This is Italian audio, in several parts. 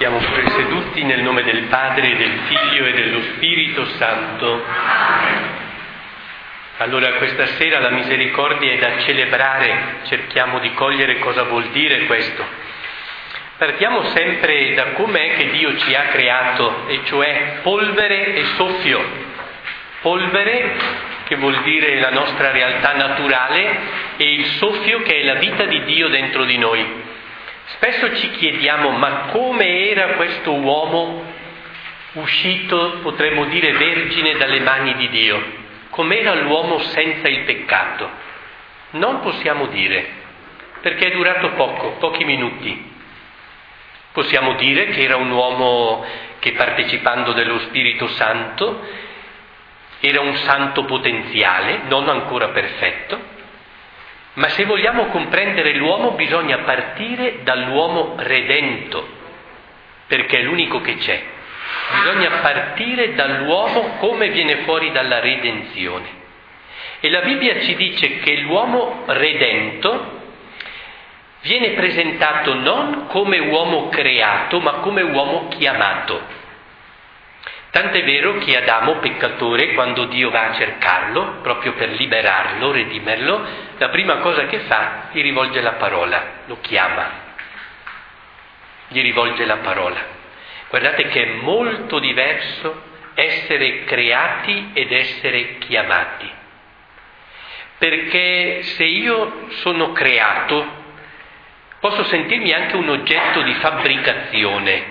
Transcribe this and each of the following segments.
Stiamo pure seduti nel nome del Padre, del Figlio e dello Spirito Santo. Allora questa sera la misericordia è da celebrare, cerchiamo di cogliere cosa vuol dire questo. Partiamo sempre da com'è che Dio ci ha creato, e cioè polvere e soffio. Polvere, che vuol dire la nostra realtà naturale, e il soffio, che è la vita di Dio dentro di noi. Spesso ci chiediamo ma come era questo uomo uscito, potremmo dire, vergine dalle mani di Dio? Com'era l'uomo senza il peccato? Non possiamo dire, perché è durato poco, pochi minuti. Possiamo dire che era un uomo che partecipando dello Spirito Santo era un santo potenziale, non ancora perfetto, ma se vogliamo comprendere l'uomo bisogna partire dall'uomo redento, perché è l'unico che c'è. Bisogna partire dall'uomo come viene fuori dalla redenzione. E la Bibbia ci dice che l'uomo redento viene presentato non come uomo creato, ma come uomo chiamato. Tant'è vero che Adamo, peccatore, quando Dio va a cercarlo, proprio per liberarlo, redimerlo, la prima cosa che fa, gli rivolge la parola, lo chiama, gli rivolge la parola. Guardate che è molto diverso essere creati ed essere chiamati. Perché se io sono creato, posso sentirmi anche un oggetto di fabbricazione,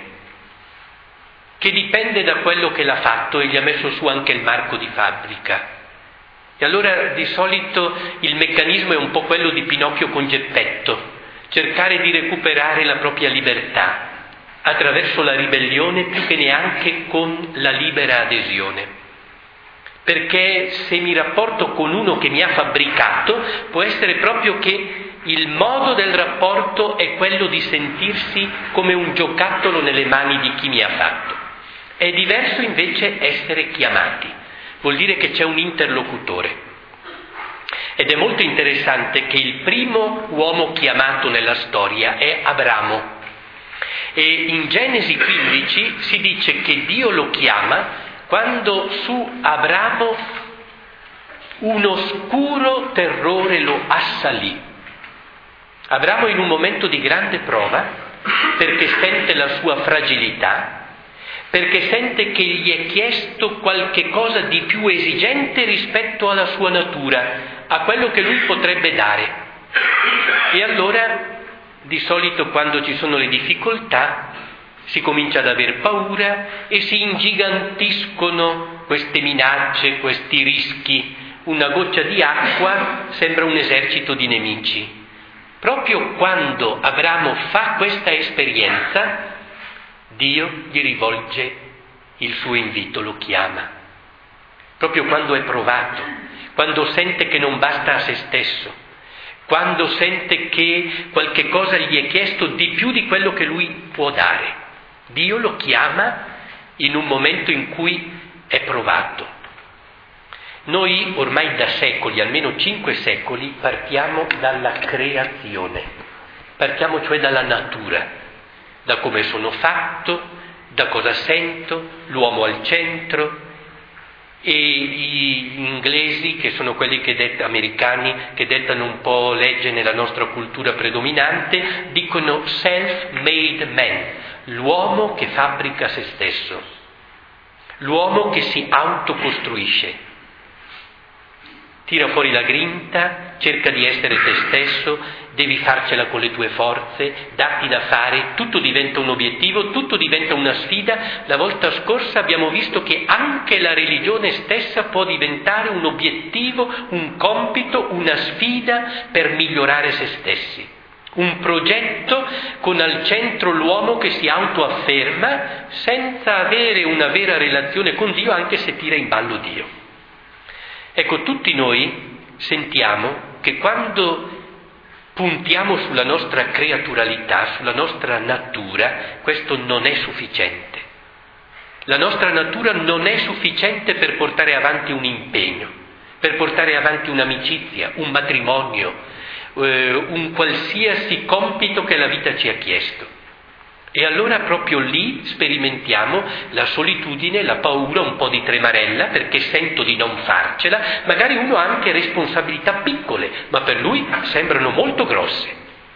che dipende da quello che l'ha fatto e gli ha messo su anche il marco di fabbrica. E allora di solito il meccanismo è un po' quello di Pinocchio con Geppetto, cercare di recuperare la propria libertà attraverso la ribellione più che neanche con la libera adesione. Perché se mi rapporto con uno che mi ha fabbricato, può essere proprio che il modo del rapporto è quello di sentirsi come un giocattolo nelle mani di chi mi ha fatto. È diverso invece essere chiamati, vuol dire che c'è un interlocutore. Ed è molto interessante che il primo uomo chiamato nella storia è Abramo. E in Genesi 15 si dice che Dio lo chiama quando su Abramo un oscuro terrore lo assalì. Abramo in un momento di grande prova, perché sente la sua fragilità, perché sente che gli è chiesto qualche cosa di più esigente rispetto alla sua natura, a quello che lui potrebbe dare. E allora, di solito quando ci sono le difficoltà, si comincia ad aver paura e si ingigantiscono queste minacce, questi rischi. Una goccia di acqua sembra un esercito di nemici. Proprio quando Abramo fa questa esperienza, Dio gli rivolge il suo invito, lo chiama. Proprio quando è provato, quando sente che non basta a se stesso, quando sente che qualche cosa gli è chiesto di più di quello che lui può dare. Dio lo chiama in un momento in cui è provato. Noi ormai da secoli, almeno cinque secoli, partiamo dalla creazione, partiamo cioè dalla natura da come sono fatto, da cosa sento, l'uomo al centro, e gli inglesi, che sono quelli che det- americani, che dettano un po' legge nella nostra cultura predominante, dicono self-made man, l'uomo che fabbrica se stesso, l'uomo che si autocostruisce. Tira fuori la grinta, cerca di essere te stesso, devi farcela con le tue forze, datti da fare, tutto diventa un obiettivo, tutto diventa una sfida. La volta scorsa abbiamo visto che anche la religione stessa può diventare un obiettivo, un compito, una sfida per migliorare se stessi. Un progetto con al centro l'uomo che si autoafferma senza avere una vera relazione con Dio anche se tira in ballo Dio. Ecco, tutti noi sentiamo che quando puntiamo sulla nostra creaturalità, sulla nostra natura, questo non è sufficiente. La nostra natura non è sufficiente per portare avanti un impegno, per portare avanti un'amicizia, un matrimonio, eh, un qualsiasi compito che la vita ci ha chiesto. E allora proprio lì sperimentiamo la solitudine, la paura, un po' di tremarella perché sento di non farcela, magari uno ha anche responsabilità piccole, ma per lui sembrano molto grosse.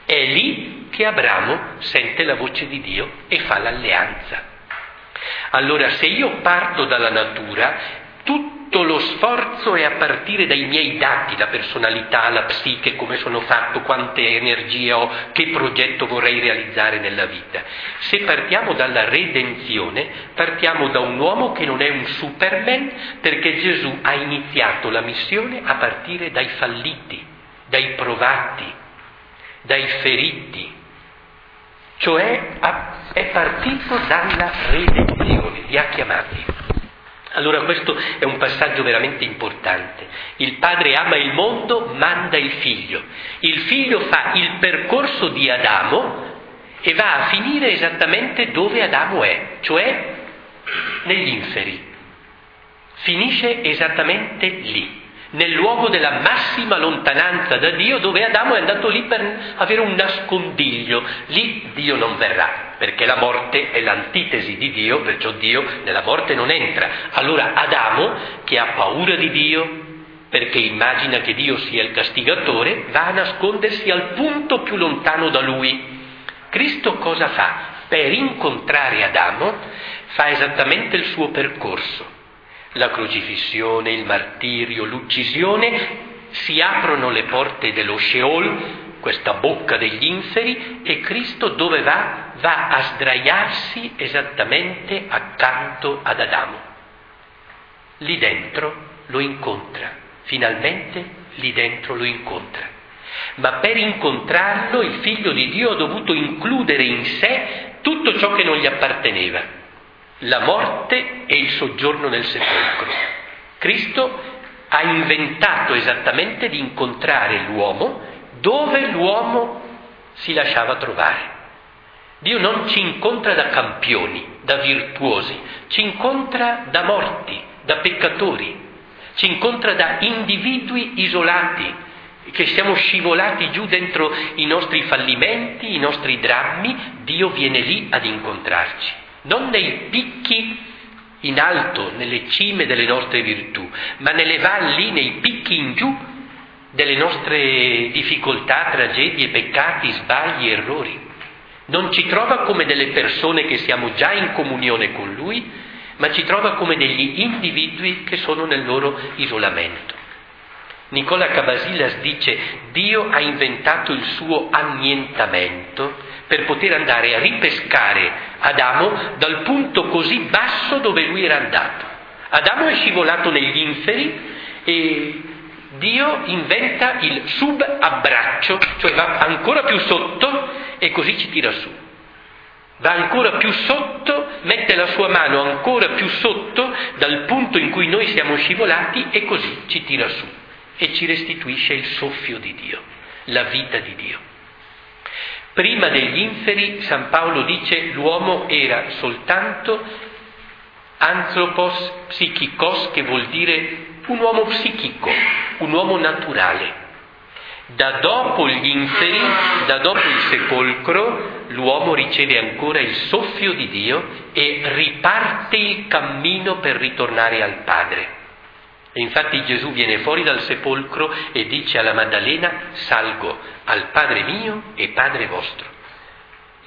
È lì che Abramo sente la voce di Dio e fa l'alleanza. Allora se io parto dalla natura, tutto lo sforzo è a partire dai miei dati, la personalità, la psiche, come sono fatto, quante energie ho, che progetto vorrei realizzare nella vita. Se partiamo dalla redenzione, partiamo da un uomo che non è un superman, perché Gesù ha iniziato la missione a partire dai falliti, dai provati, dai feriti, cioè è partito dalla redenzione, li ha chiamati. Allora questo è un passaggio veramente importante. Il padre ama il mondo, manda il figlio. Il figlio fa il percorso di Adamo e va a finire esattamente dove Adamo è, cioè negli inferi. Finisce esattamente lì nel luogo della massima lontananza da Dio, dove Adamo è andato lì per avere un nascondiglio. Lì Dio non verrà, perché la morte è l'antitesi di Dio, perciò Dio nella morte non entra. Allora Adamo, che ha paura di Dio, perché immagina che Dio sia il castigatore, va a nascondersi al punto più lontano da lui. Cristo cosa fa? Per incontrare Adamo fa esattamente il suo percorso la crocifissione, il martirio, l'uccisione, si aprono le porte dello Sheol, questa bocca degli inferi, e Cristo dove va? Va a sdraiarsi esattamente accanto ad Adamo. Lì dentro lo incontra, finalmente lì dentro lo incontra. Ma per incontrarlo il figlio di Dio ha dovuto includere in sé tutto ciò che non gli apparteneva la morte e il soggiorno nel sepolcro. Cristo ha inventato esattamente di incontrare l'uomo dove l'uomo si lasciava trovare. Dio non ci incontra da campioni, da virtuosi, ci incontra da morti, da peccatori, ci incontra da individui isolati, che siamo scivolati giù dentro i nostri fallimenti, i nostri drammi, Dio viene lì ad incontrarci non nei picchi in alto, nelle cime delle nostre virtù, ma nelle valli, nei picchi in giù delle nostre difficoltà, tragedie, peccati, sbagli, errori. Non ci trova come delle persone che siamo già in comunione con Lui, ma ci trova come degli individui che sono nel loro isolamento. Nicola Cabasilas dice Dio ha inventato il suo annientamento per poter andare a ripescare Adamo dal punto così basso dove lui era andato. Adamo è scivolato negli inferi e Dio inventa il subabbraccio, cioè va ancora più sotto e così ci tira su. Va ancora più sotto, mette la sua mano ancora più sotto dal punto in cui noi siamo scivolati e così ci tira su e ci restituisce il soffio di Dio, la vita di Dio. Prima degli inferi San Paolo dice l'uomo era soltanto anthropos psichikos, che vuol dire un uomo psichico, un uomo naturale. Da dopo gli inferi, da dopo il sepolcro, l'uomo riceve ancora il soffio di Dio e riparte il cammino per ritornare al Padre. E infatti Gesù viene fuori dal sepolcro e dice alla Maddalena, salgo al Padre mio e Padre vostro.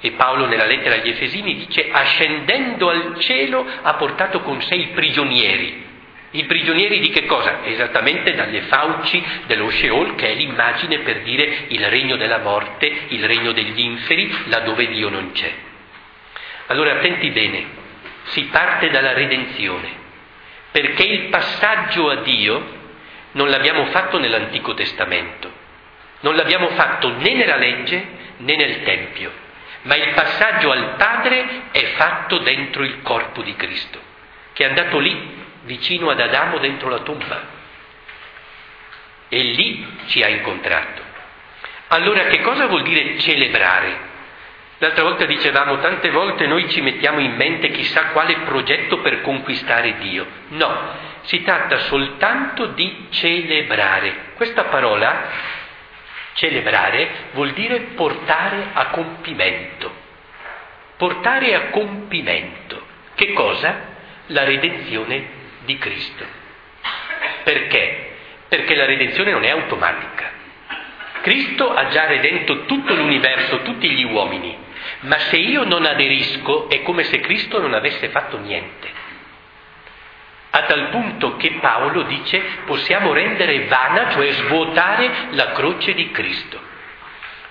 E Paolo nella lettera agli Efesini dice, ascendendo al cielo ha portato con sé i prigionieri. I prigionieri di che cosa? Esattamente dalle fauci dello Sheol, che è l'immagine per dire il regno della morte, il regno degli inferi, laddove Dio non c'è. Allora attenti bene, si parte dalla redenzione perché il passaggio a Dio non l'abbiamo fatto nell'Antico Testamento, non l'abbiamo fatto né nella legge né nel Tempio, ma il passaggio al Padre è fatto dentro il corpo di Cristo, che è andato lì, vicino ad Adamo, dentro la tomba, e lì ci ha incontrato. Allora che cosa vuol dire celebrare? L'altra volta dicevamo, tante volte noi ci mettiamo in mente chissà quale progetto per conquistare Dio. No, si tratta soltanto di celebrare. Questa parola, celebrare, vuol dire portare a compimento. portare a compimento. Che cosa? La redenzione di Cristo. Perché? Perché la redenzione non è automatica. Cristo ha già redento tutto l'universo, tutti gli uomini, ma se io non aderisco è come se Cristo non avesse fatto niente. A tal punto che Paolo dice possiamo rendere vana, cioè svuotare la croce di Cristo.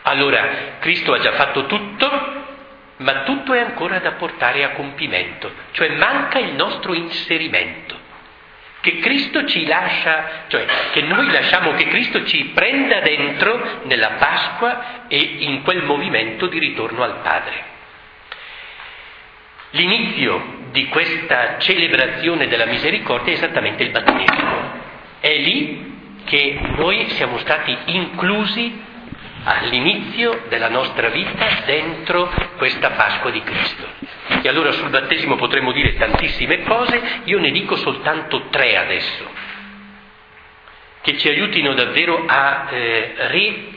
Allora, Cristo ha già fatto tutto, ma tutto è ancora da portare a compimento, cioè manca il nostro inserimento. Che Cristo ci lascia, cioè che noi lasciamo che Cristo ci prenda dentro nella Pasqua e in quel movimento di ritorno al Padre. L'inizio di questa celebrazione della misericordia è esattamente il battesimo. È lì che noi siamo stati inclusi all'inizio della nostra vita dentro questa Pasqua di Cristo. E allora sul battesimo potremmo dire tantissime cose, io ne dico soltanto tre adesso, che ci aiutino davvero a eh,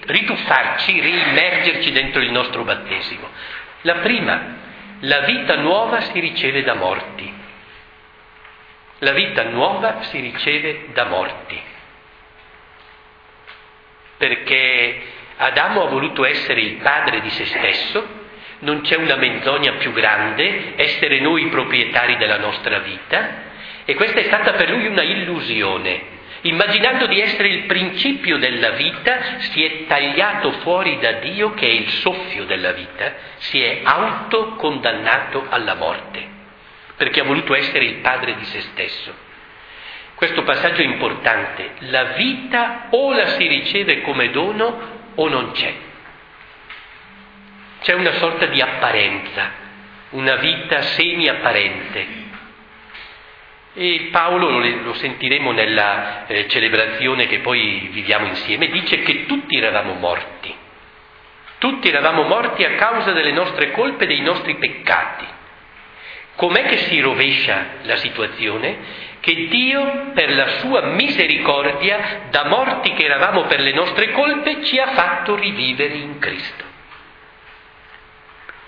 rituffarci, riimmergerci dentro il nostro battesimo. La prima, la vita nuova si riceve da morti. La vita nuova si riceve da morti. Perché Adamo ha voluto essere il padre di se stesso, non c'è una menzogna più grande, essere noi i proprietari della nostra vita, e questa è stata per lui una illusione. Immaginando di essere il principio della vita, si è tagliato fuori da Dio, che è il soffio della vita, si è autocondannato alla morte, perché ha voluto essere il padre di se stesso. Questo passaggio è importante. La vita o la si riceve come dono o non c'è. C'è una sorta di apparenza, una vita semi-apparente. E Paolo, lo sentiremo nella eh, celebrazione che poi viviamo insieme, dice che tutti eravamo morti. Tutti eravamo morti a causa delle nostre colpe e dei nostri peccati. Com'è che si rovescia la situazione? Che Dio, per la sua misericordia, da morti che eravamo per le nostre colpe, ci ha fatto rivivere in Cristo.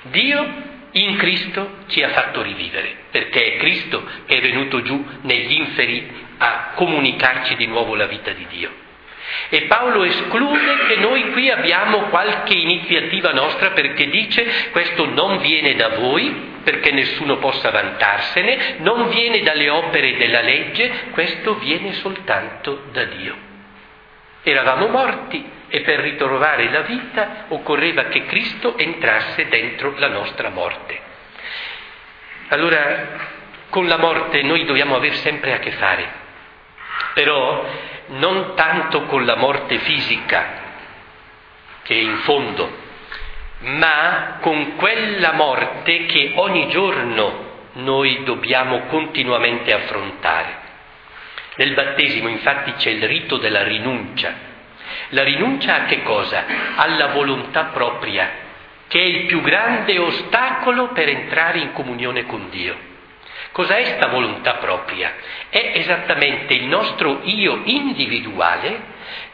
Dio in Cristo ci ha fatto rivivere, perché è Cristo che è venuto giù negli inferi a comunicarci di nuovo la vita di Dio. E Paolo esclude che noi qui abbiamo qualche iniziativa nostra perché dice questo non viene da voi, perché nessuno possa vantarsene, non viene dalle opere della legge, questo viene soltanto da Dio. Eravamo morti e per ritrovare la vita occorreva che Cristo entrasse dentro la nostra morte. Allora, con la morte noi dobbiamo avere sempre a che fare, però non tanto con la morte fisica, che è in fondo, ma con quella morte che ogni giorno noi dobbiamo continuamente affrontare. Nel battesimo infatti c'è il rito della rinuncia. La rinuncia a che cosa? Alla volontà propria, che è il più grande ostacolo per entrare in comunione con Dio. Cos'è questa volontà propria? È esattamente il nostro io individuale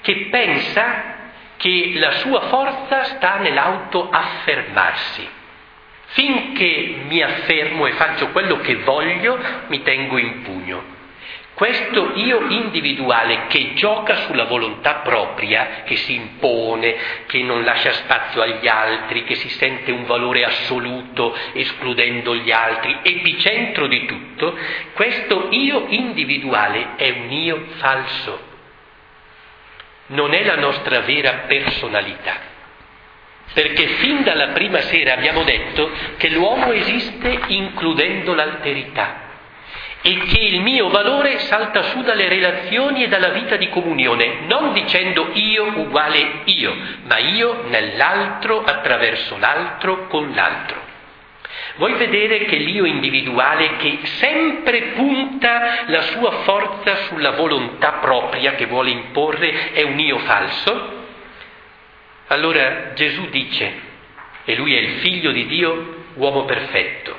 che pensa che la sua forza sta nell'autoaffermarsi. Finché mi affermo e faccio quello che voglio, mi tengo in pugno. Questo io individuale che gioca sulla volontà propria, che si impone, che non lascia spazio agli altri, che si sente un valore assoluto escludendo gli altri, epicentro di tutto, questo io individuale è un io falso. Non è la nostra vera personalità. Perché fin dalla prima sera abbiamo detto che l'uomo esiste includendo l'alterità e che il mio valore salta su dalle relazioni e dalla vita di comunione, non dicendo io uguale io, ma io nell'altro, attraverso l'altro, con l'altro. Vuoi vedere che l'io individuale che sempre punta la sua forza sulla volontà propria che vuole imporre è un io falso? Allora Gesù dice, e lui è il figlio di Dio, uomo perfetto,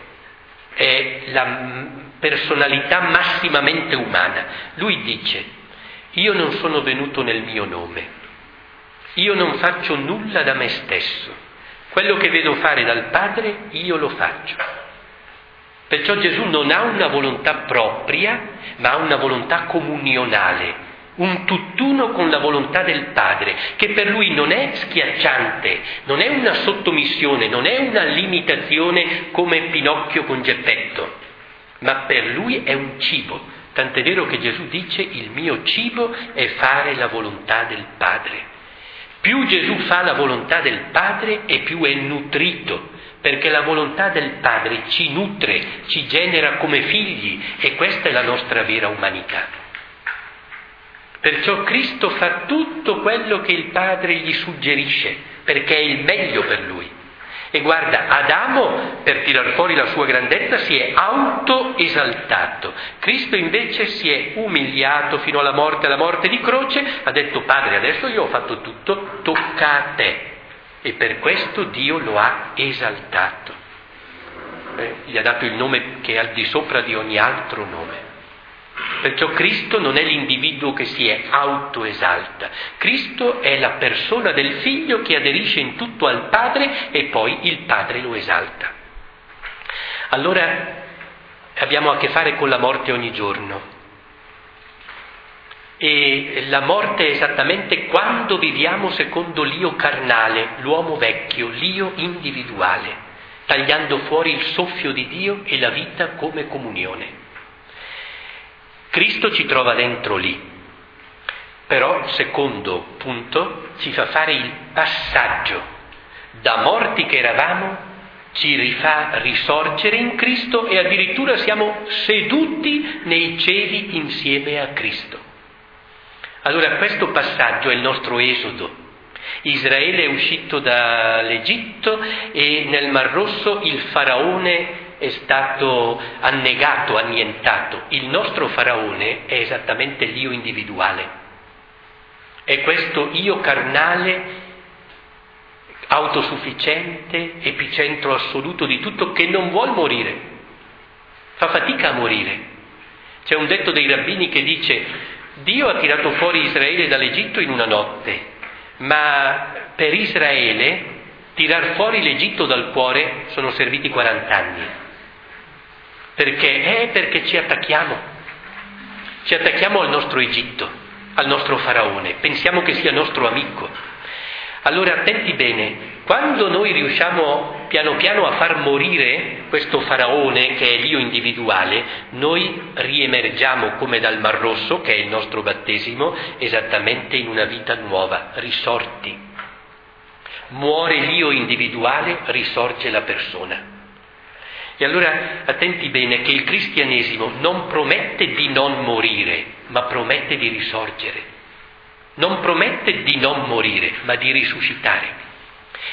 è la personalità massimamente umana. Lui dice, io non sono venuto nel mio nome, io non faccio nulla da me stesso, Quello che vedo fare dal Padre, io lo faccio. Perciò Gesù non ha una volontà propria, ma ha una volontà comunionale, un tutt'uno con la volontà del Padre, che per lui non è schiacciante, non è una sottomissione, non è una limitazione come Pinocchio con Geppetto, ma per lui è un cibo. Tant'è vero che Gesù dice il mio cibo è fare la volontà del Padre. Più Gesù fa la volontà del Padre e più è nutrito, perché la volontà del Padre ci nutre, ci genera come figli e questa è la nostra vera umanità. Perciò Cristo fa tutto quello che il Padre gli suggerisce, perché è il meglio per lui. E guarda, Adamo, per tirar fuori la sua grandezza, si è autoesaltato. Cristo invece si è umiliato fino alla morte, alla morte di croce, ha detto Padre, adesso io ho fatto tutto, tocca a te. E per questo Dio lo ha esaltato. Eh, gli ha dato il nome che è al di sopra di ogni altro nome. Perciò Cristo non è l'individuo che si è autoesalta, Cristo è la persona del figlio che aderisce in tutto al Padre e poi il Padre lo esalta. Allora abbiamo a che fare con la morte ogni giorno. E la morte è esattamente quando viviamo secondo l'io carnale, l'uomo vecchio, l'io individuale, tagliando fuori il soffio di Dio e la vita come comunione. Cristo ci trova dentro lì, però, secondo punto, ci fa fare il passaggio da morti che eravamo, ci rifà risorgere in Cristo e addirittura siamo seduti nei cieli insieme a Cristo. Allora questo passaggio è il nostro esodo. Israele è uscito dall'Egitto e nel Mar Rosso il faraone è stato annegato, annientato. Il nostro faraone è esattamente l'io individuale. È questo io carnale, autosufficiente, epicentro assoluto di tutto, che non vuol morire. Fa fatica a morire. C'è un detto dei rabbini che dice Dio ha tirato fuori Israele dall'Egitto in una notte, ma per Israele tirar fuori l'Egitto dal cuore sono serviti 40 anni. Perché? Eh, perché ci attacchiamo. Ci attacchiamo al nostro Egitto, al nostro faraone, pensiamo che sia nostro amico. Allora attenti bene, quando noi riusciamo piano piano a far morire questo faraone che è l'io individuale, noi riemergiamo come dal Mar Rosso, che è il nostro battesimo, esattamente in una vita nuova, risorti. Muore l'io individuale, risorge la persona. E allora attenti bene che il cristianesimo non promette di non morire, ma promette di risorgere. Non promette di non morire, ma di risuscitare.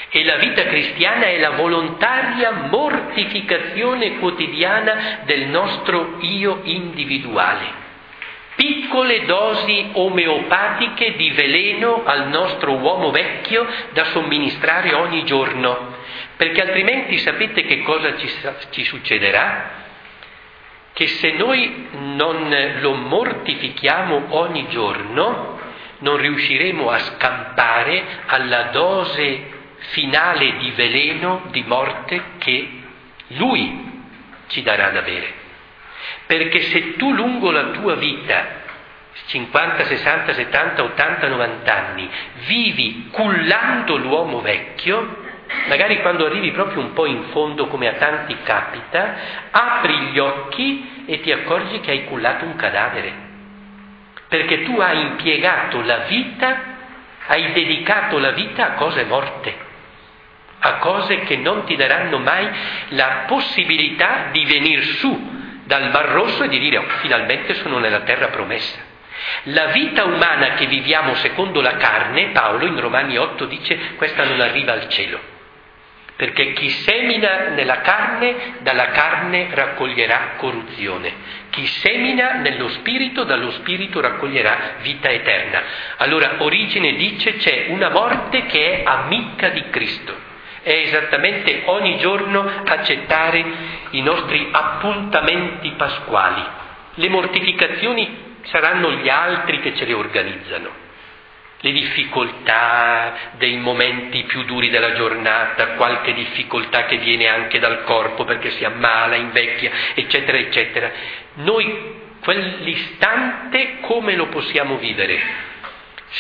E la vita cristiana è la volontaria mortificazione quotidiana del nostro io individuale. Piccole dosi omeopatiche di veleno al nostro uomo vecchio da somministrare ogni giorno perché altrimenti sapete che cosa ci, ci succederà? Che se noi non lo mortifichiamo ogni giorno, non riusciremo a scampare alla dose finale di veleno, di morte che lui ci darà da bere. Perché se tu lungo la tua vita 50, 60, 70, 80, 90 anni, vivi cullando l'uomo vecchio, magari quando arrivi proprio un po' in fondo come a tanti capita, apri gli occhi e ti accorgi che hai cullato un cadavere, perché tu hai impiegato la vita, hai dedicato la vita a cose morte, a cose che non ti daranno mai la possibilità di venire su dal Mar Rosso e di dire oh, finalmente sono nella terra promessa. La vita umana che viviamo secondo la carne, Paolo in Romani 8 dice, questa non arriva al cielo perché chi semina nella carne, dalla carne raccoglierà corruzione, chi semina nello spirito, dallo spirito raccoglierà vita eterna. Allora Origine dice c'è una morte che è amica di Cristo, è esattamente ogni giorno accettare i nostri appuntamenti pasquali. Le mortificazioni saranno gli altri che ce le organizzano. Le difficoltà dei momenti più duri della giornata, qualche difficoltà che viene anche dal corpo perché si ammala, invecchia, eccetera, eccetera. Noi quell'istante come lo possiamo vivere?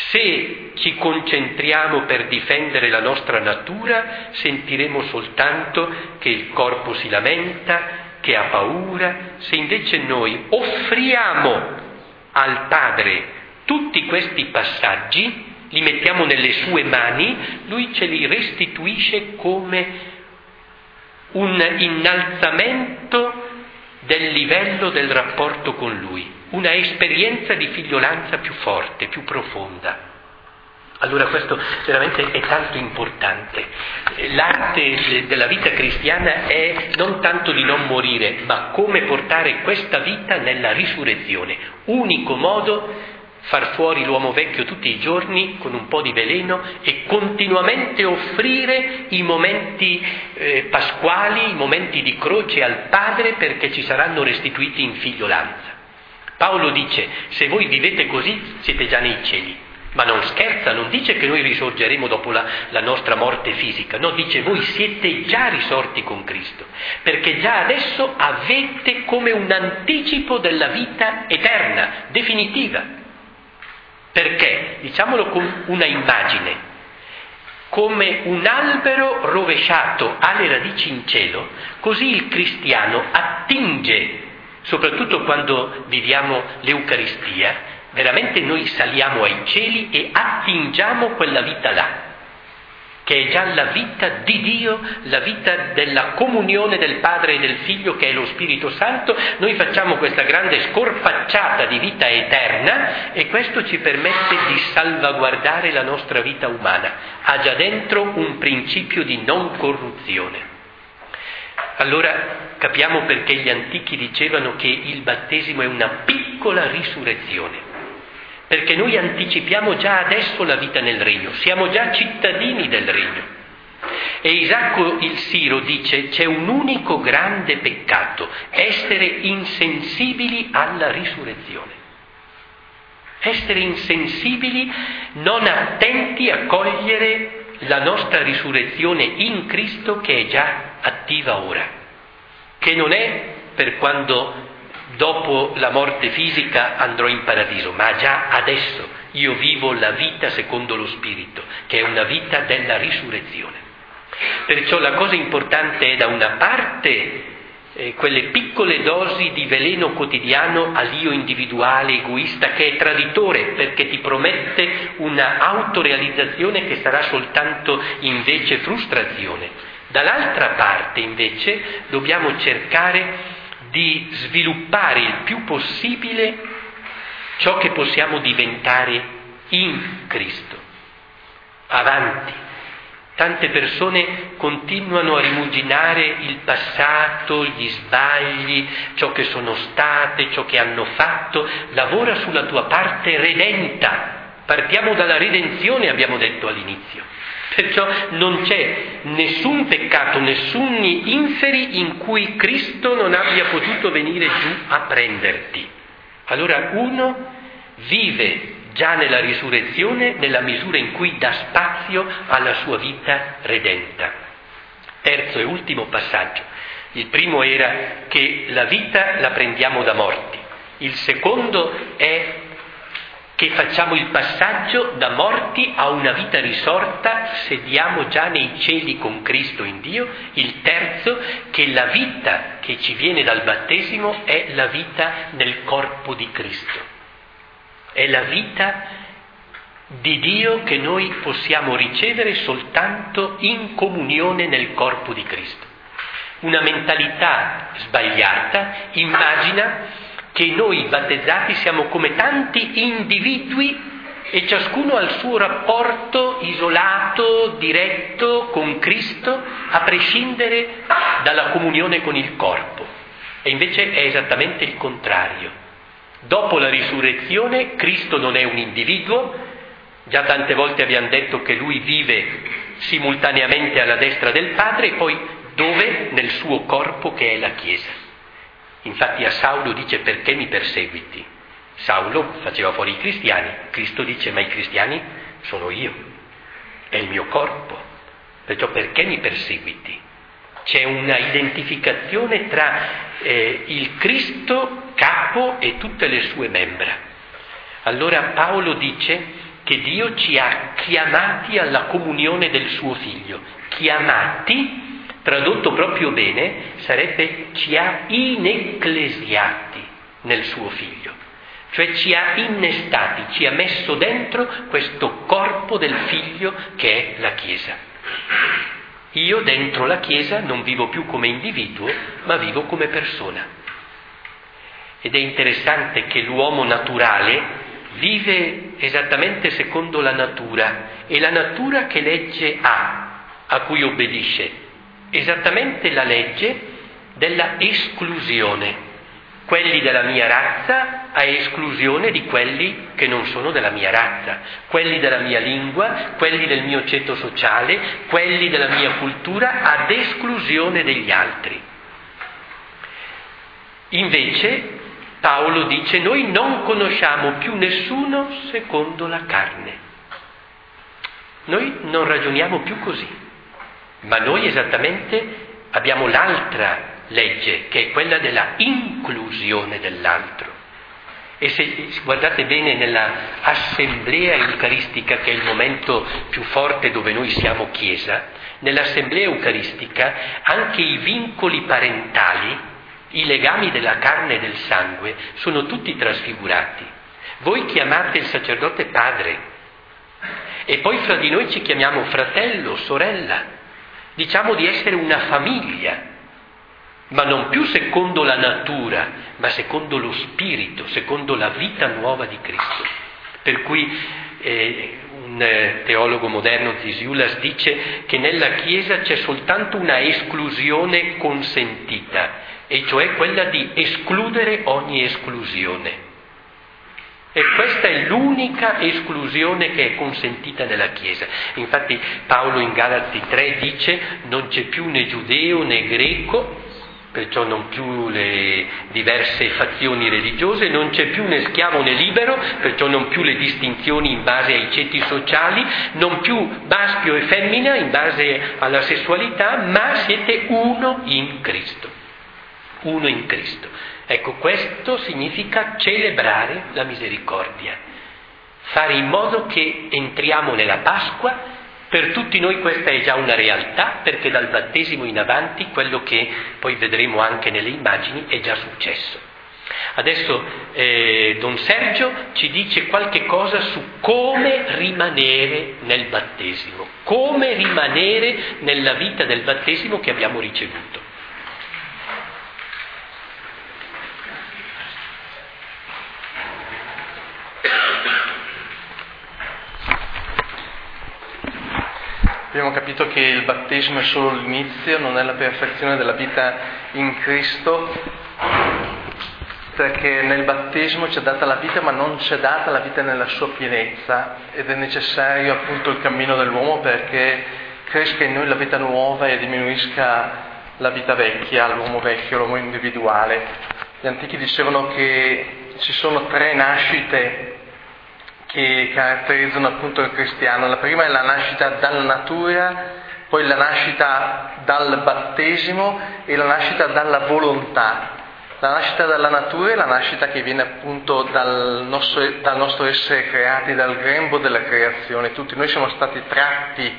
Se ci concentriamo per difendere la nostra natura, sentiremo soltanto che il corpo si lamenta, che ha paura. Se invece noi offriamo al Padre tutti questi passaggi, li mettiamo nelle sue mani, lui ce li restituisce come un innalzamento del livello del rapporto con lui, una esperienza di figliolanza più forte, più profonda. Allora questo veramente è tanto importante. L'arte della vita cristiana è non tanto di non morire, ma come portare questa vita nella risurrezione. Unico modo far fuori l'uomo vecchio tutti i giorni con un po' di veleno e continuamente offrire i momenti eh, pasquali, i momenti di croce al Padre perché ci saranno restituiti in figliolanza. Paolo dice, se voi vivete così siete già nei cieli. Ma non scherza, non dice che noi risorgeremo dopo la, la, nostra morte fisica, no, dice voi siete già risorti con Cristo, perché già adesso avete come un anticipo della vita eterna, definitiva. Perché? Diciamolo con una immagine. Come un albero rovesciato ha le radici in cielo, così il cristiano attinge, soprattutto quando viviamo l'Eucaristia, veramente noi saliamo ai cieli e attingiamo quella vita là che è già la vita di Dio, la vita della comunione del Padre e del Figlio che è lo Spirito Santo, noi facciamo questa grande scorpacciata di vita eterna e questo ci permette di salvaguardare la nostra vita umana. Ha già dentro un principio di non corruzione. Allora capiamo perché gli antichi dicevano che il battesimo è una piccola risurrezione perché noi anticipiamo già adesso la vita nel regno, siamo già cittadini del regno. E Isacco il Siro dice c'è un unico grande peccato, essere insensibili alla risurrezione. Essere insensibili, non attenti a cogliere la nostra risurrezione in Cristo che è già attiva ora, che non è per quando dopo la morte fisica andrò in paradiso, ma già adesso io vivo la vita secondo lo Spirito, che è una vita della risurrezione. Perciò la cosa importante è da una parte eh, quelle piccole dosi di veleno quotidiano all'io individuale, egoista, che è traditore perché ti promette una autorealizzazione che sarà soltanto invece frustrazione. Dall'altra parte invece dobbiamo cercare di sviluppare il più possibile ciò che possiamo diventare in Cristo. Avanti. Tante persone continuano a rimuginare il passato, gli sbagli, ciò che sono state, ciò che hanno fatto. Lavora sulla tua parte redenta. Partiamo dalla redenzione, abbiamo detto all'inizio. Perciò non c'è nessun peccato, nessun inferi in cui Cristo non abbia potuto venire giù a prenderti. Allora uno vive già nella risurrezione nella misura in cui dà spazio alla sua vita redenta. Terzo e ultimo passaggio. Il primo era che la vita la prendiamo da morti. Il secondo è che facciamo il passaggio da morti a una vita risorta, sediamo già nei cieli con Cristo in Dio, il terzo, che la vita che ci viene dal battesimo è la vita nel corpo di Cristo, è la vita di Dio che noi possiamo ricevere soltanto in comunione nel corpo di Cristo. Una mentalità sbagliata immagina che noi battezzati siamo come tanti individui e ciascuno ha il suo rapporto isolato, diretto con Cristo, a prescindere dalla comunione con il corpo. E invece è esattamente il contrario. Dopo la risurrezione Cristo non è un individuo, già tante volte abbiamo detto che lui vive simultaneamente alla destra del Padre e poi dove? Nel suo corpo che è la Chiesa. Infatti a Saulo dice perché mi perseguiti? Saulo faceva fuori i cristiani, Cristo dice ma i cristiani sono io, è il mio corpo, perciò perché mi perseguiti? C'è una identificazione tra eh, il Cristo capo e tutte le sue membra. Allora Paolo dice che Dio ci ha chiamati alla comunione del suo figlio. Chiamati, tradotto proprio bene, sarebbe ci ha inecclesiati nel suo figlio, cioè ci ha innestati, ci ha messo dentro questo corpo del figlio che è la Chiesa. Io dentro la Chiesa non vivo più come individuo, ma vivo come persona. Ed è interessante che l'uomo naturale vive esattamente secondo la natura e la natura che legge ha, a cui obbedisce, esattamente la legge della esclusione. Quelli della mia razza a esclusione di quelli che non sono della mia razza, quelli della mia lingua, quelli del mio ceto sociale, quelli della mia cultura ad esclusione degli altri. Invece Paolo dice noi non conosciamo più nessuno secondo la carne. Noi non ragioniamo più così, ma noi esattamente abbiamo l'altra legge, che è quella della inclusione dell'altro. E se guardate bene nella assemblea eucaristica, che è il momento più forte dove noi siamo Chiesa, nell'assemblea eucaristica anche i vincoli parentali i legami della carne e del sangue sono tutti trasfigurati. Voi chiamate il sacerdote padre e poi fra di noi ci chiamiamo fratello, sorella. Diciamo di essere una famiglia, ma non più secondo la natura, ma secondo lo spirito, secondo la vita nuova di Cristo. Per cui eh, un eh, teologo moderno, Zisiulas, dice che nella Chiesa c'è soltanto una esclusione consentita e cioè quella di escludere ogni esclusione. E questa è l'unica esclusione che è consentita nella Chiesa. Infatti Paolo in Galati 3 dice non c'è più né giudeo né greco, perciò non più le diverse fazioni religiose, non c'è più né schiavo né libero, perciò non più le distinzioni in base ai ceti sociali, non più maschio e femmina in base alla sessualità, ma siete uno in Cristo uno in Cristo. Ecco, questo significa celebrare la misericordia, fare in modo che entriamo nella Pasqua, per tutti noi questa è già una realtà, perché dal battesimo in avanti quello che poi vedremo anche nelle immagini è già successo. Adesso eh, Don Sergio ci dice qualche cosa su come rimanere nel battesimo, come rimanere nella vita del battesimo che abbiamo ricevuto. Abbiamo capito che il battesimo è solo l'inizio, non è la perfezione della vita in Cristo, perché nel battesimo ci è data la vita ma non ci è data la vita nella sua pienezza ed è necessario appunto il cammino dell'uomo perché cresca in noi la vita nuova e diminuisca la vita vecchia, l'uomo vecchio, l'uomo individuale. Gli antichi dicevano che ci sono tre nascite che caratterizzano appunto il cristiano. La prima è la nascita dalla natura, poi la nascita dal battesimo e la nascita dalla volontà. La nascita dalla natura è la nascita che viene appunto dal nostro, dal nostro essere creati, dal grembo della creazione. Tutti noi siamo stati tratti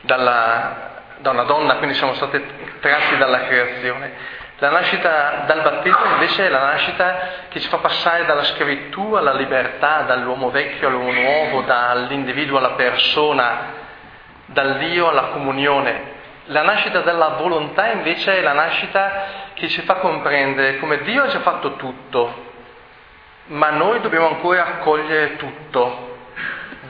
dalla, da una donna, quindi siamo stati tratti dalla creazione. La nascita dal battesimo invece è la nascita che ci fa passare dalla schiavitù alla libertà, dall'uomo vecchio all'uomo nuovo, dall'individuo alla persona, dal Dio alla comunione. La nascita della volontà invece è la nascita che ci fa comprendere come Dio ha già fatto tutto, ma noi dobbiamo ancora accogliere tutto.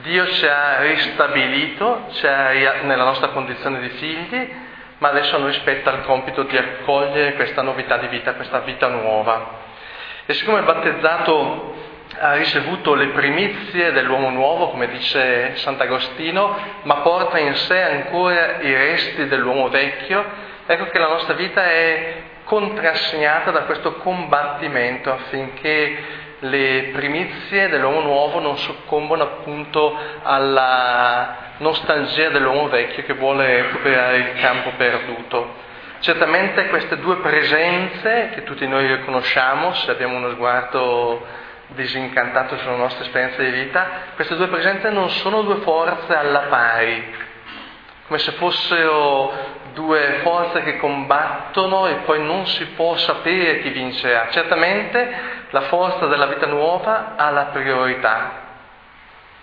Dio ci ha ristabilito ci ha, nella nostra condizione di figli, ma adesso a noi spetta il compito di accogliere questa novità di vita, questa vita nuova. E siccome il battezzato ha ricevuto le primizie dell'uomo nuovo, come dice Sant'Agostino, ma porta in sé ancora i resti dell'uomo vecchio, ecco che la nostra vita è contrassegnata da questo combattimento affinché le primizie dell'uomo nuovo non soccombono appunto alla nostalgia dell'uomo vecchio che vuole recuperare il campo perduto. Certamente queste due presenze, che tutti noi riconosciamo se abbiamo uno sguardo disincantato sulla nostra esperienza di vita, queste due presenze non sono due forze alla pari, come se fossero due forze che combattono e poi non si può sapere chi vincerà. Certamente la forza della vita nuova ha la priorità,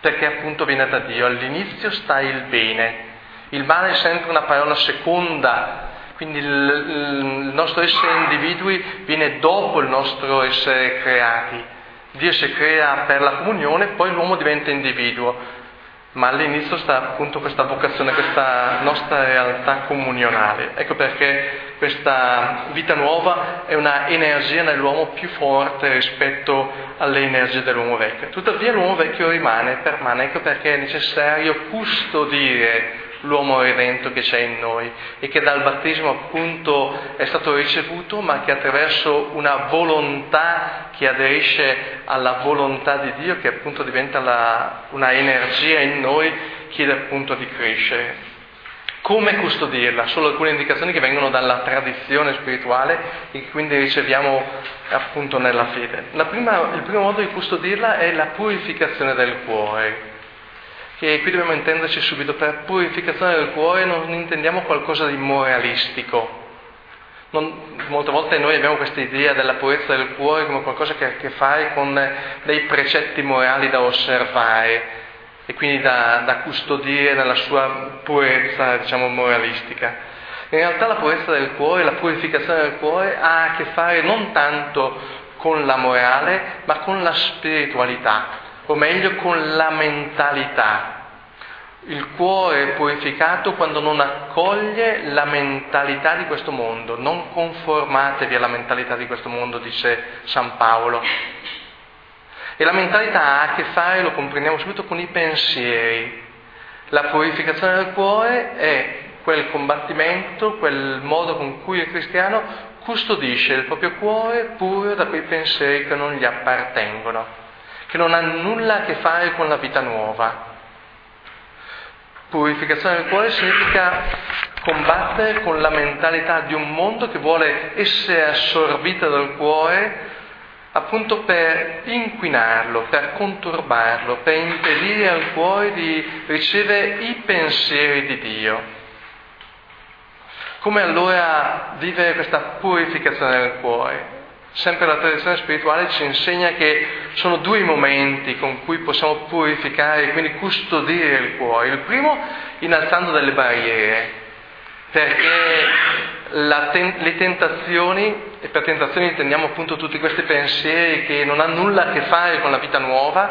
perché appunto viene da Dio. All'inizio sta il bene, il male è sempre una parola seconda, quindi il, nostro essere individui viene dopo il nostro essere creati. Dio si crea per la comunione, poi l'uomo diventa individuo ma all'inizio sta appunto questa vocazione, questa nostra realtà comunionale. Ecco perché questa vita nuova è una energia nell'uomo più forte rispetto alle energie dell'uomo vecchio. Tuttavia l'uomo vecchio rimane, permane, ecco perché è necessario custodire l'uomo redento che c'è in noi e che dal battesimo appunto è stato ricevuto, ma che attraverso una volontà che aderisce alla volontà di Dio, che appunto diventa la, una energia in noi, chiede appunto di crescere. Come custodirla? Solo alcune indicazioni che vengono dalla tradizione spirituale e che quindi riceviamo appunto nella fede. Prima, il primo modo di custodirla è la purificazione del cuore che qui dobbiamo intenderci subito, per purificazione del cuore non intendiamo qualcosa di moralistico. Non, molte volte noi abbiamo questa idea della purezza del cuore come qualcosa che ha a che fare con dei precetti morali da osservare e quindi da, da custodire nella sua purezza, diciamo, moralistica. In realtà la purezza del cuore, la purificazione del cuore ha a che fare non tanto con la morale, ma con la spiritualità o meglio con la mentalità. Il cuore è purificato quando non accoglie la mentalità di questo mondo. Non conformatevi alla mentalità di questo mondo, dice San Paolo. E la mentalità ha a che fare, lo comprendiamo subito, con i pensieri. La purificazione del cuore è quel combattimento, quel modo con cui il cristiano custodisce il proprio cuore puro da quei pensieri che non gli appartengono che non ha nulla a che fare con la vita nuova. Purificazione del cuore significa combattere con la mentalità di un mondo che vuole essere assorbita dal cuore appunto per inquinarlo, per conturbarlo, per impedire al cuore di ricevere i pensieri di Dio. Come allora vivere questa purificazione del cuore? Sempre la tradizione spirituale ci insegna che sono due momenti con cui possiamo purificare quindi custodire il cuore. Il primo innalzando delle barriere, perché ten- le tentazioni, e per tentazioni intendiamo appunto tutti questi pensieri che non hanno nulla a che fare con la vita nuova,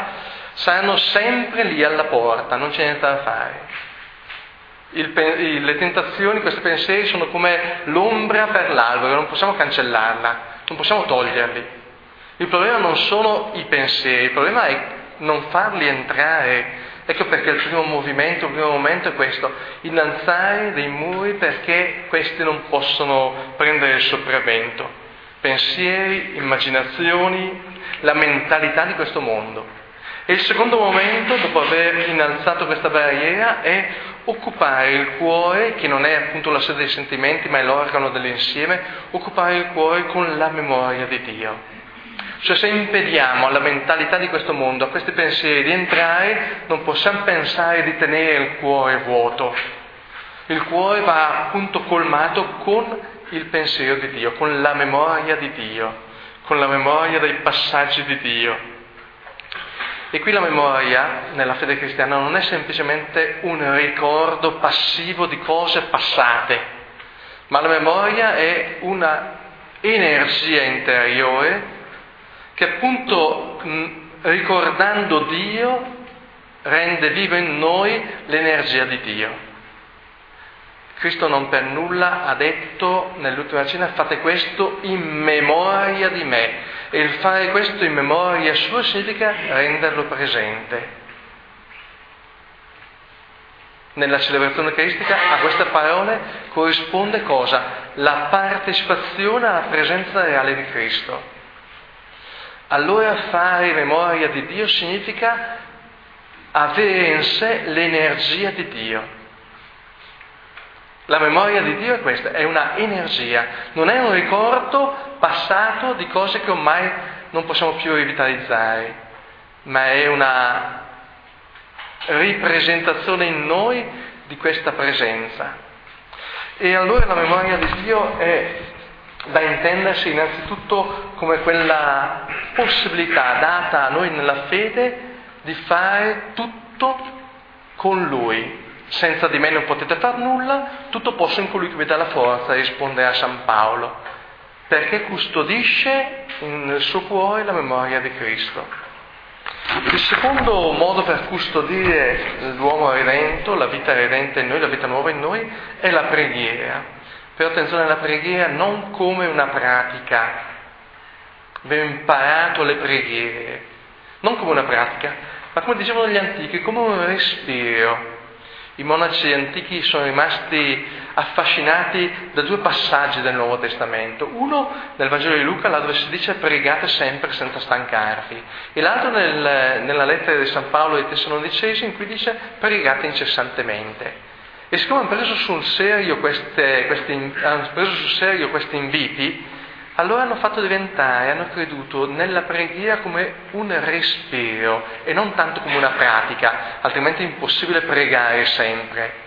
saranno sempre lì alla porta, non c'è niente da fare. Il, le tentazioni, questi pensieri sono come l'ombra per l'albero, non possiamo cancellarla non possiamo toglierli. Il problema non sono i pensieri, il problema è non farli entrare. Ecco perché il primo movimento, il primo momento è questo, innalzare dei muri perché questi non possono prendere il sopravvento. Pensieri, immaginazioni, la mentalità di questo mondo. E il secondo momento, dopo aver innalzato questa barriera, è occupare il cuore, che non è appunto la sede dei sentimenti, ma è l'organo dell'insieme, occupare il cuore con la memoria di Dio. Cioè se impediamo alla mentalità di questo mondo, a questi pensieri di entrare, non possiamo pensare di tenere il cuore vuoto. Il cuore va appunto colmato con il pensiero di Dio, con la memoria di Dio, con la memoria dei passaggi di Dio. E qui la memoria nella fede cristiana non è semplicemente un ricordo passivo di cose passate, ma la memoria è una energia interiore che appunto ricordando Dio rende vivo in noi l'energia di Dio. Cristo non per nulla ha detto nell'ultima cena fate questo in memoria di me. E il fare questo in memoria sua significa renderlo presente. Nella celebrazione eucaristica a queste parole corrisponde cosa? La partecipazione alla presenza reale di Cristo. Allora fare memoria di Dio significa avere in sé l'energia di Dio. La memoria di Dio è questa, è una energia, non è un ricordo passato di cose che ormai non possiamo più rivitalizzare, ma è una ripresentazione in noi di questa presenza. E allora la memoria di Dio è da intendersi innanzitutto come quella possibilità data a noi nella fede di fare tutto con Lui. Senza di me non potete fare nulla, tutto posso in colui che vi dà la forza, risponde a San Paolo, perché custodisce nel suo cuore la memoria di Cristo. Il secondo modo per custodire l'uomo redento, la vita redenta in noi, la vita nuova in noi, è la preghiera. Però attenzione alla preghiera non come una pratica. Abbiamo imparato le preghiere, non come una pratica, ma come dicevano gli antichi, come un respiro. I monaci antichi sono rimasti affascinati da due passaggi del Nuovo Testamento. Uno nel Vangelo di Luca, là dove si dice pregate sempre senza stancarvi, e l'altro nel, nella lettera di San Paolo ai Tessalonicesi in cui dice pregate incessantemente. E siccome hanno preso sul serio, queste, questi, hanno preso sul serio questi inviti, allora hanno fatto diventare, hanno creduto nella preghiera come un respiro e non tanto come una pratica, altrimenti è impossibile pregare sempre.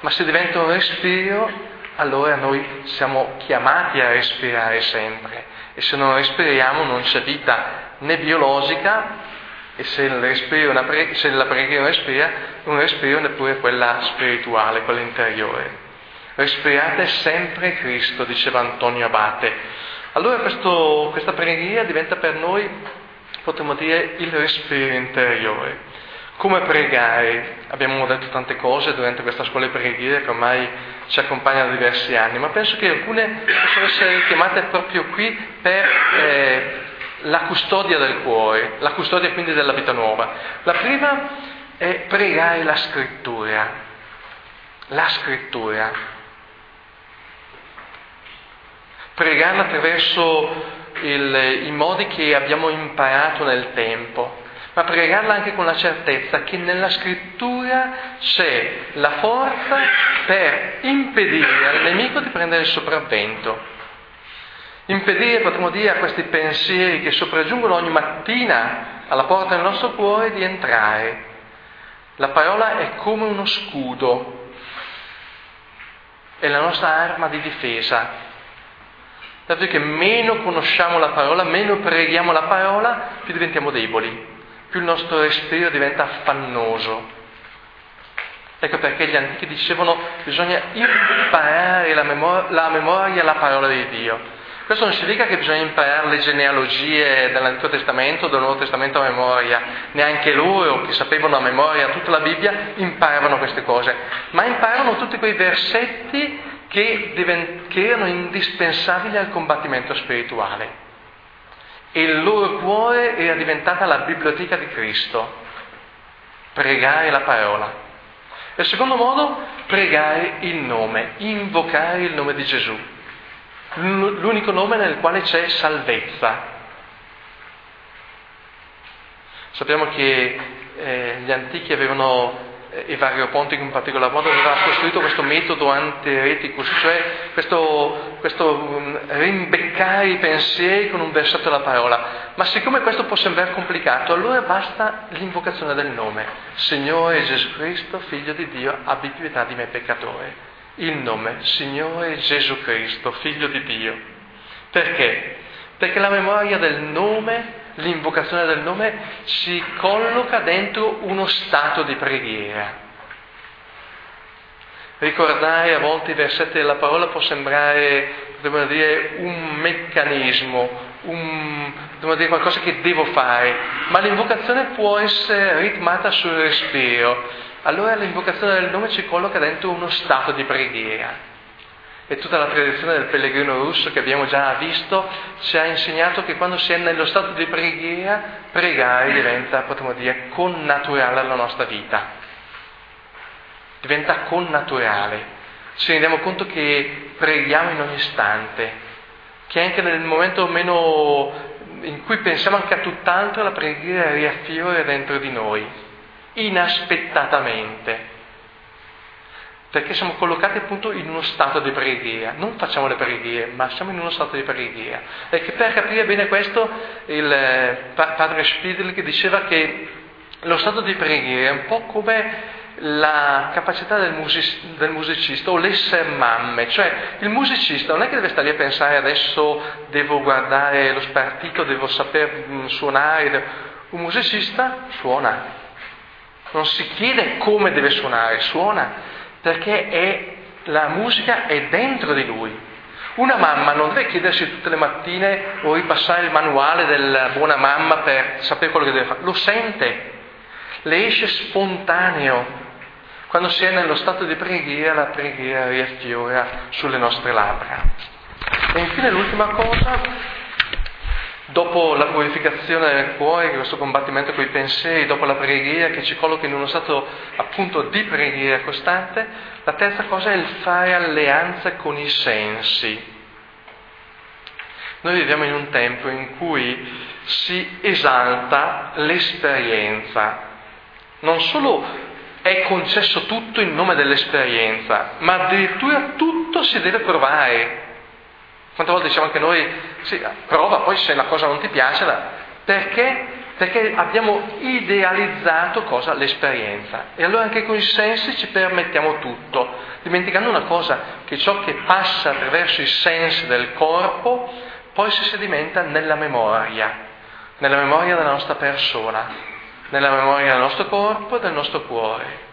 Ma se diventa un respiro, allora noi siamo chiamati a respirare sempre e se non respiriamo non c'è vita né biologica e se, pre- se la preghiera non respira, non respiro neppure quella spirituale, quella interiore. Respirate sempre Cristo, diceva Antonio Abate. Allora questo, questa preghiera diventa per noi, potremmo dire, il respiro interiore. Come pregare? Abbiamo detto tante cose durante questa scuola di preghiera che ormai ci accompagna da diversi anni, ma penso che alcune possono essere chiamate proprio qui per eh, la custodia del cuore, la custodia quindi della vita nuova. La prima è pregare la scrittura, la scrittura. pregarla attraverso il, i modi che abbiamo imparato nel tempo, ma pregarla anche con la certezza che nella scrittura c'è la forza per impedire al nemico di prendere il sopravvento. Impedire, potremmo dire, a questi pensieri che sopraggiungono ogni mattina alla porta del nostro cuore di entrare. La parola è come uno scudo, è la nostra arma di difesa dato che meno conosciamo la parola, meno preghiamo la parola, più diventiamo deboli, più il nostro respiro diventa affannoso. Ecco perché gli antichi dicevano bisogna imparare la, memor- la memoria, la parola di Dio. Questo non significa che bisogna imparare le genealogie dell'Antico Testamento o del Nuovo Testamento a memoria, neanche loro che sapevano a memoria tutta la Bibbia imparavano queste cose, ma imparavano tutti quei versetti che, divent- che erano indispensabili al combattimento spirituale. E il loro cuore era diventata la biblioteca di Cristo, pregare la parola. E secondo modo, pregare il nome, invocare il nome di Gesù, l'unico nome nel quale c'è salvezza. Sappiamo che eh, gli antichi avevano e Vario Pontic in particolar modo aveva costruito questo metodo antiereticus, cioè questo, questo mm, rimbeccare i pensieri con un versetto della parola. Ma siccome questo può sembrare complicato, allora basta l'invocazione del nome. Signore Gesù Cristo, Figlio di Dio, abbi pietà di me peccatore. Il nome, Signore Gesù Cristo, Figlio di Dio. Perché? Perché la memoria del nome l'invocazione del nome si colloca dentro uno stato di preghiera. Ricordare a volte i versetti della parola può sembrare, dobbiamo dire, un meccanismo, un, dire, qualcosa che devo fare, ma l'invocazione può essere ritmata sul respiro. Allora l'invocazione del nome ci colloca dentro uno stato di preghiera e tutta la tradizione del pellegrino russo che abbiamo già visto ci ha insegnato che quando si è nello stato di preghiera, pregare diventa, potremmo dire, connaturale alla nostra vita. Diventa connaturale. Ci rendiamo conto che preghiamo in ogni istante, che anche nel momento meno in cui pensiamo anche a tutt'altro, la preghiera riaffiora dentro di noi, inaspettatamente. Perché siamo collocati appunto in uno stato di preghiera, non facciamo le preghiere, ma siamo in uno stato di preghiera. E che per capire bene questo il eh, padre che diceva che lo stato di preghiera è un po' come la capacità del, music- del musicista o l'essere mamme, cioè il musicista non è che deve stare lì a pensare adesso devo guardare lo spartito, devo saper mm, suonare, un musicista suona, non si chiede come deve suonare, suona perché è, la musica è dentro di lui. Una mamma non deve chiedersi tutte le mattine o ripassare il manuale della buona mamma per sapere quello che deve fare, lo sente, le esce spontaneo. Quando si è nello stato di preghiera, la preghiera riaffiora sulle nostre labbra. E infine l'ultima cosa, dopo la purificazione del cuore, questo combattimento con i pensieri, dopo la preghiera che ci colloca in uno stato appunto di preghiera costante, la terza cosa è il fare alleanza con i sensi. Noi viviamo in un tempo in cui si esalta l'esperienza, non solo è concesso tutto in nome dell'esperienza, ma addirittura tutto si deve provare. Quante volte diciamo anche noi, sì, prova, poi se la cosa non ti piace, perché? Perché abbiamo idealizzato cosa? L'esperienza. E allora anche con i sensi ci permettiamo tutto, dimenticando una cosa, che ciò che passa attraverso i sensi del corpo poi si sedimenta nella memoria, nella memoria della nostra persona, nella memoria del nostro corpo e del nostro cuore.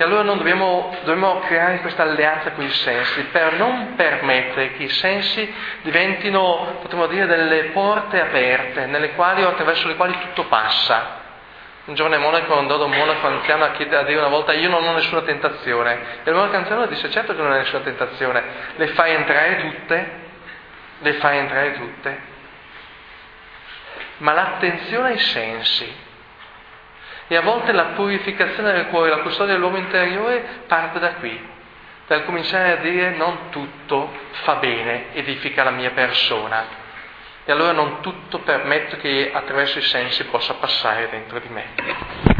E allora noi dobbiamo, dobbiamo creare questa alleanza con i sensi per non permettere che i sensi diventino, potremmo dire, delle porte aperte quali attraverso le quali tutto passa. Un giovane monaco andò da un monaco anziano a, chiedere, a dire una volta io non ho nessuna tentazione. E il monaco anziano disse certo che non hai nessuna tentazione, le fai entrare tutte, le fai entrare tutte. Ma l'attenzione ai sensi, e a volte la purificazione del cuore, la custodia dell'uomo interiore parte da qui, dal cominciare a dire non tutto fa bene, edifica la mia persona. E allora non tutto permetto che attraverso i sensi possa passare dentro di me.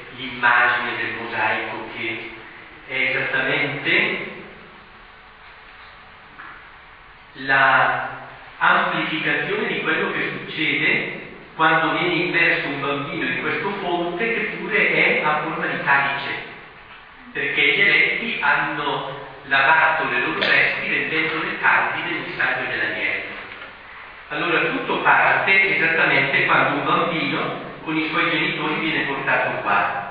l'immagine del mosaico che è esattamente la amplificazione di quello che succede quando viene immerso un bambino in questo fonte che pure è a forma di calice, perché gli eletti hanno lavato le loro vesti rendendole caldi del messaggio dell'agnello. Allora tutto parte esattamente quando un bambino con i suoi genitori viene portato qua.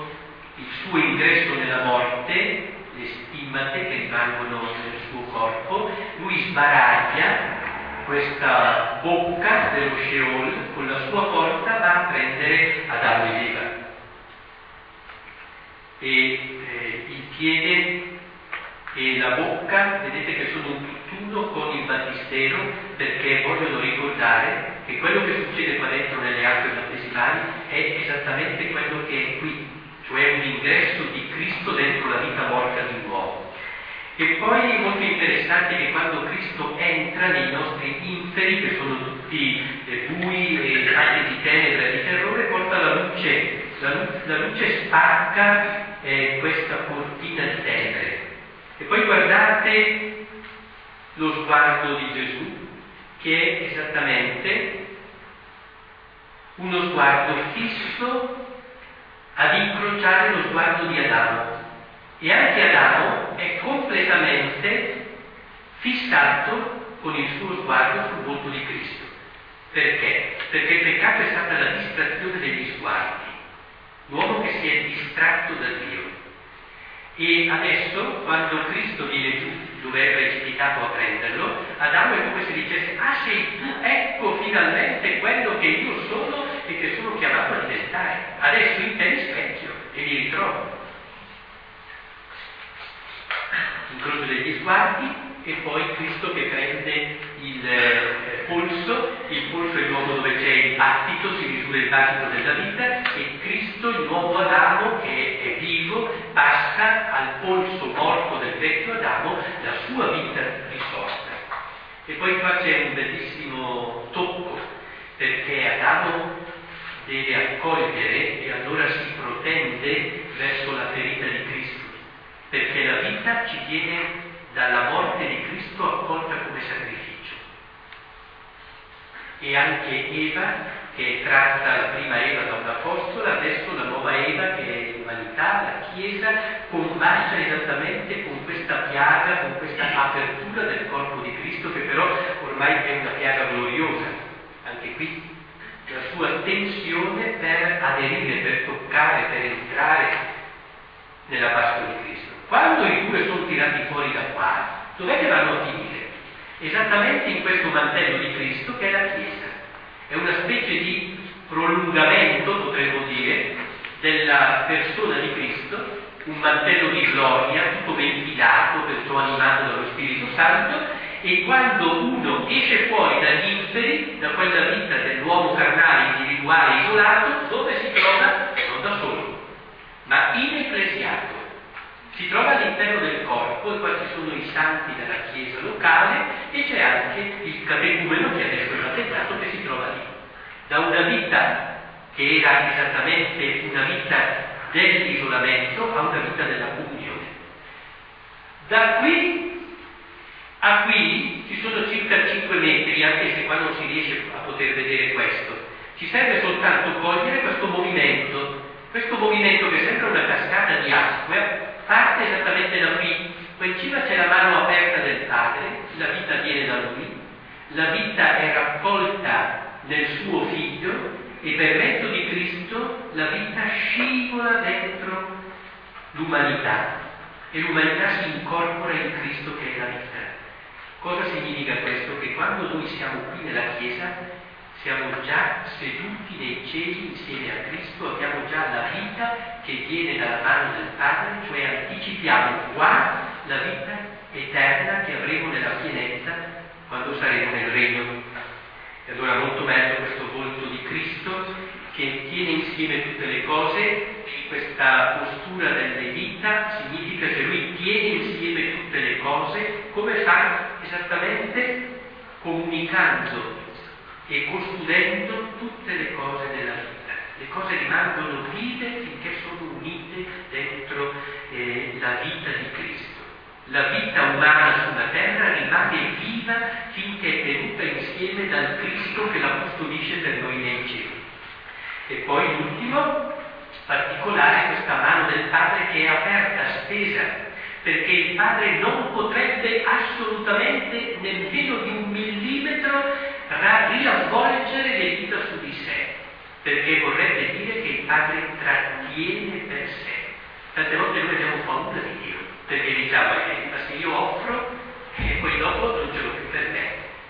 suo ingresso nella morte, le stimmate che rimangono nel suo corpo, lui sbaraglia questa bocca dello Sheol con la sua forza va a prendere Adamo ed Eva. E eh, il piede e la bocca, vedete che sono un tutt'uno con il battistero, perché vogliono ricordare che quello che succede qua dentro nelle acque battesimali è esattamente quello che è qui, cioè un ingresso di Cristo dentro la vita morta di un uomo. E poi è molto interessante che quando Cristo entra nei nostri inferi, che sono tutti eh, bui e fatti di tenebra e di terrore, porta la luce, la, luce, la luce spacca eh, questa cortina di tenebre. E poi guardate lo sguardo di Gesù, che è esattamente uno sguardo fisso ad incrociare lo sguardo di Adamo. E anche Adamo è completamente fissato con il suo sguardo sul volto di Cristo. Perché? Perché il peccato è stata la distrazione degli sguardi, l'uomo che si è distratto da Dio. E adesso, quando Cristo viene giù, dove era ispitato a prenderlo, Adamo è come se dicesse, ah sei tu, ecco finalmente quello che io sono e che sono chiamato a diventare. Adesso in te mi e mi ritrovo. incrocio degli sguardi e poi Cristo che prende il eh, polso, il polso è il luogo dove c'è il battito, si misura il battito della vita e Cristo, il nuovo Adamo che è passa al polso morto del vecchio Adamo la sua vita risorta. E poi qua c'è un bellissimo tocco perché Adamo deve accogliere e allora si protende verso la ferita di Cristo perché la vita ci viene dalla morte di Cristo accolta come sacrificio. E anche Eva, che tratta la prima Eva da un apostolo, adesso la nuova Eva, che è l'umanità, la Chiesa, combacia esattamente con questa piaga, con questa apertura del corpo di Cristo, che però ormai è una piaga gloriosa. Anche qui la sua tensione per aderire, per toccare, per entrare nella Pasqua di Cristo. Quando i due sono tirati fuori da qua, dov'è che vanno a finire? Esattamente in questo mantello di Cristo che è la Chiesa. È una specie di prolungamento, potremmo dire, della persona di Cristo, un mantello di gloria, tutto ventilato, perciò animato dallo Spirito Santo, e quando uno esce fuori dagli inferi, da quella vita dell'uomo carnale, individuale, isolato, dove si trova? Non da solo, ma in ecclesiato si trova all'interno del corpo e qua ci sono i santi della chiesa locale e c'è anche il catecumeno che adesso è battezzato che si trova lì. Da una vita che era esattamente una vita dell'isolamento a una vita della comunione. Da qui a qui ci sono circa 5 metri, anche se qua non si riesce a poter vedere questo. Ci serve soltanto cogliere questo movimento, questo movimento che sembra una cascata di acqua, parte esattamente da qui. Qua in cima c'è la mano aperta del Padre, la vita viene da Lui, la vita è raccolta nel suo Figlio e per mezzo di Cristo la vita scivola dentro l'umanità e l'umanità si incorpora in Cristo che è la vita. Cosa significa questo? Che quando noi siamo qui nella Chiesa siamo già seduti nei cieli insieme a Cristo, abbiamo già la vita che viene dalla mano del Padre, cioè anticipiamo qua la vita eterna che avremo nella pienezza quando saremo nel regno. E allora molto bello questo volto di Cristo che tiene insieme tutte le cose, questa postura delle vita significa che lui tiene insieme tutte le cose, come fa esattamente comunicando e custodendo tutte le cose della vita. Le cose rimangono vive finché sono unite dentro eh, la vita di Cristo. La vita umana sulla terra rimane viva finché è tenuta insieme dal Cristo che la custodisce per noi nei cieli. E poi l'ultimo, particolare, questa mano del Padre che è aperta, stesa perché il Padre non potrebbe assolutamente nemmeno di un millimetro riavvolgere le dita su di sé, perché vorrebbe dire che il Padre trattiene per sé. Tante volte noi abbiamo paura di Dio, perché diciamo, eh, ma se io offro e eh, poi dopo non ce l'ho più per me,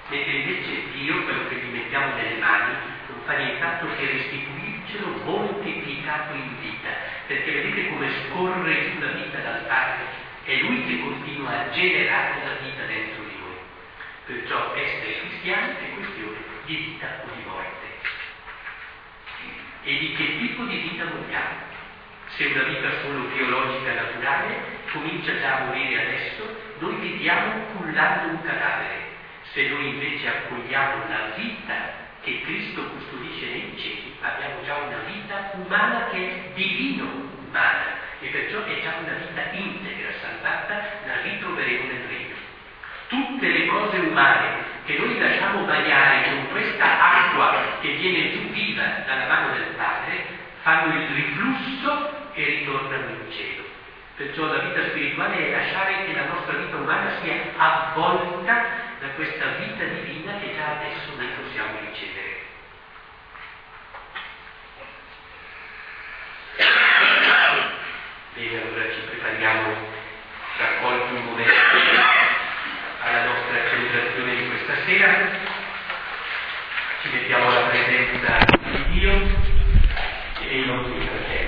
mentre invece Dio, quello che gli mettiamo nelle mani, non fa nient'altro che restituircelo moltiplicato in vita, perché vedete come scorre la vita dal Padre è Lui che continua a generare la vita dentro di noi. Perciò essere cristiani è questione di vita o di morte. E di che tipo di vita vogliamo? Se una vita solo biologica naturale comincia già a morire adesso, noi viviamo cullando un cadavere. Se noi invece accogliamo la vita che Cristo custodisce nei cieli, abbiamo già una vita umana che è divino umana e perciò è già una vita integra, salvata, la ritroveremo nel regno. Tutte le cose umane che noi lasciamo bagnare con questa acqua che viene giù viva dalla mano del Padre, fanno il riflusso e ritornano in cielo. Perciò la vita spirituale è lasciare che la nostra vita umana sia avvolta da questa vita divina che già adesso noi possiamo ricevere per ci prepariamo tra qualche momento alla nostra celebrazione di questa sera. Ci mettiamo alla presenza di Dio e dei nostri fratelli.